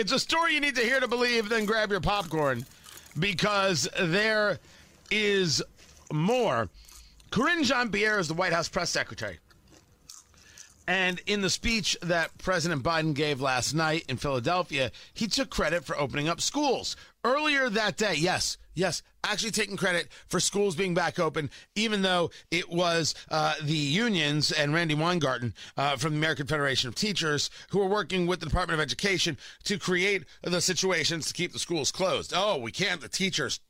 It's a story you need to hear to believe, then grab your popcorn because there is more. Karine Jean Pierre is the White House press secretary. And in the speech that President Biden gave last night in Philadelphia, he took credit for opening up schools. Earlier that day, yes, yes, actually taking credit for schools being back open, even though it was uh, the unions and Randi Weingarten uh, from the American Federation of Teachers who were working with the Department of Education to create the situations to keep the schools closed. Oh, we can't, the teachers,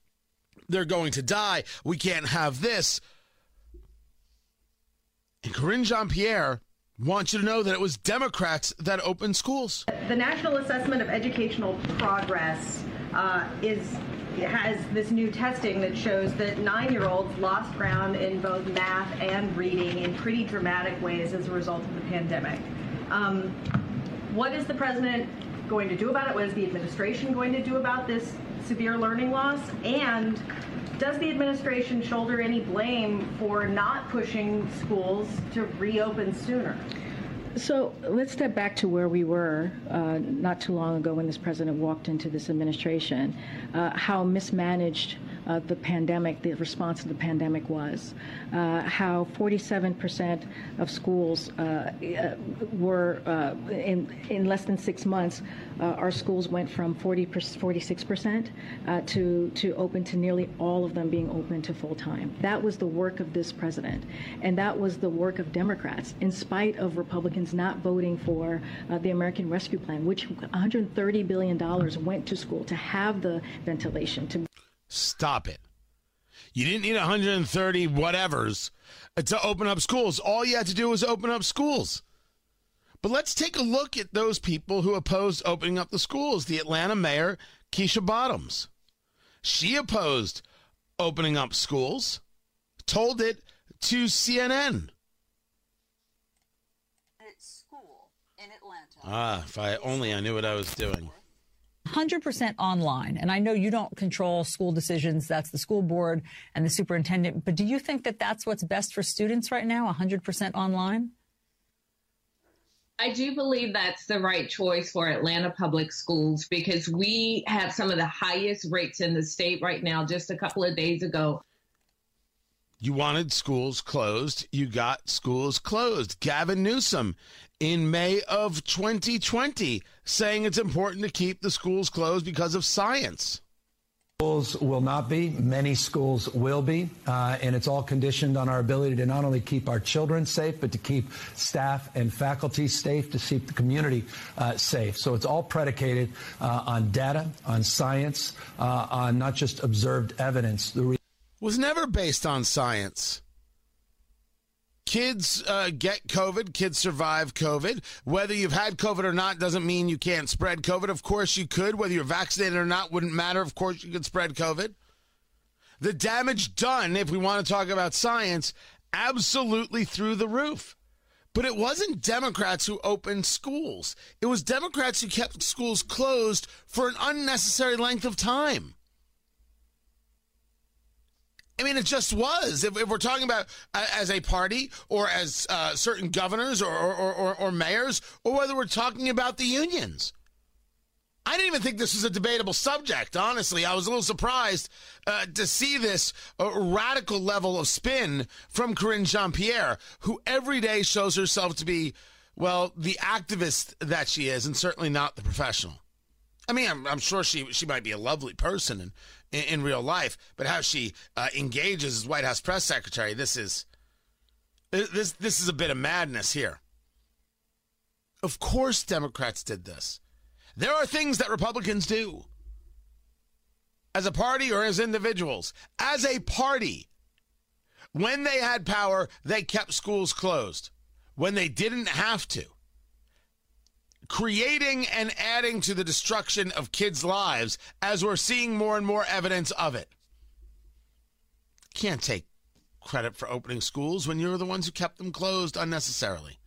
they're going to die. We can't have this. And Karine Jean Pierre wants you to know that it was Democrats that opened schools. The National Assessment of Educational Progress uh, is has this new testing that shows that nine-year-olds lost ground in both math and reading in pretty dramatic ways as a result of the pandemic. Um, what is the president going to do about it? What is the administration going to do about this severe learning loss? And does the administration shoulder any blame for not pushing schools to reopen sooner? So let's step back to where we were uh, not too long ago when this president walked into this administration, uh, how mismanaged uh, the pandemic, the response to the pandemic was, uh, how 47% of schools uh, uh, were in in less than six months, our schools went from 40 46% to to open to nearly all of them being open to full time. That was the work of this president, and that was the work of Democrats, in spite of Republicans not voting for the American Rescue Plan, which 130 billion dollars went to school to have the ventilation to Stop it. You didn't need 130 whatevers to open up schools. All you had to do was open up schools. But let's take a look at those people who opposed opening up the schools. The Atlanta mayor, Keisha Bottoms. She opposed opening up schools, told it to CNN. School in Atlanta. Ah, if I only I knew what I was doing. 100% online. And I know you don't control school decisions. That's the school board and the superintendent. But do you think that that's what's best for students right now, 100% online? I do believe that's the right choice for Atlanta Public Schools because we have some of the highest rates in the state right now. Just a couple of days ago, you wanted schools closed. You got schools closed. Gavin Newsom in May of 2020 saying it's important to keep the schools closed because of science. Schools will not be. Many schools will be. Uh, and it's all conditioned on our ability to not only keep our children safe, but to keep staff and faculty safe, to keep the community uh, safe. So it's all predicated uh, on data, on science, uh, on not just observed evidence. Was never based on science kids uh, get COVID, kids survive COVID. Whether you've had COVID or not doesn't mean you can't spread COVID. Of course, you could. Whether you're vaccinated or not wouldn't matter. Of course, you could spread COVID. The damage done, if we want to talk about science, absolutely through the roof. But it wasn't Democrats who opened schools. It was Democrats who kept schools closed for an unnecessary length of time. I mean, it just was. If, if we're talking about uh, as a party or as uh, certain governors or, or, or, or, mayors, or whether we're talking about the unions. I didn't even think this was a debatable subject, honestly. I was a little surprised uh, to see this uh, radical level of spin from Karine Jean Pierre, who every day shows herself to be, well, the activist that she is, and certainly not the professional. I mean, I'm, I'm sure she she might be a lovely person and in, in real life, but how she uh, engages as White House press secretary, this is this this is a bit of madness here. Of course, Democrats did this. There are things that Republicans do as a party or as individuals. As a party, when they had power, they kept schools closed. When they didn't have to, creating and adding to the destruction of kids' lives as we're seeing more and more evidence of it. Can't take credit for opening schools when you're the ones who kept them closed unnecessarily.